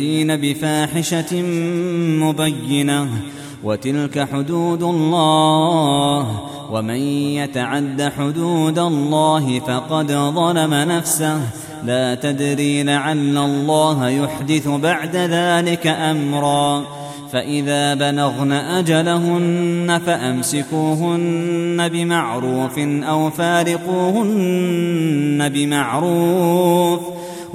أن يأتين بفاحشة مبينة وتلك حدود الله ومن يتعد حدود الله فقد ظلم نفسه لا تدري لعل الله يحدث بعد ذلك أمرا فإذا بلغن أجلهن فأمسكوهن بمعروف أو فارقوهن بمعروف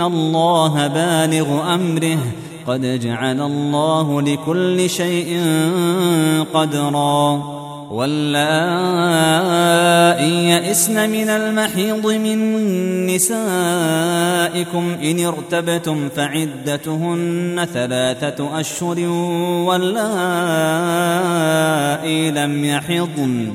ان الله بالغ امره قد جعل الله لكل شيء قدرا واللائي يئسن من المحيض من نسائكم إن ارتبتم فعدتهن ثلاثة أشهر واللائي لم يحضن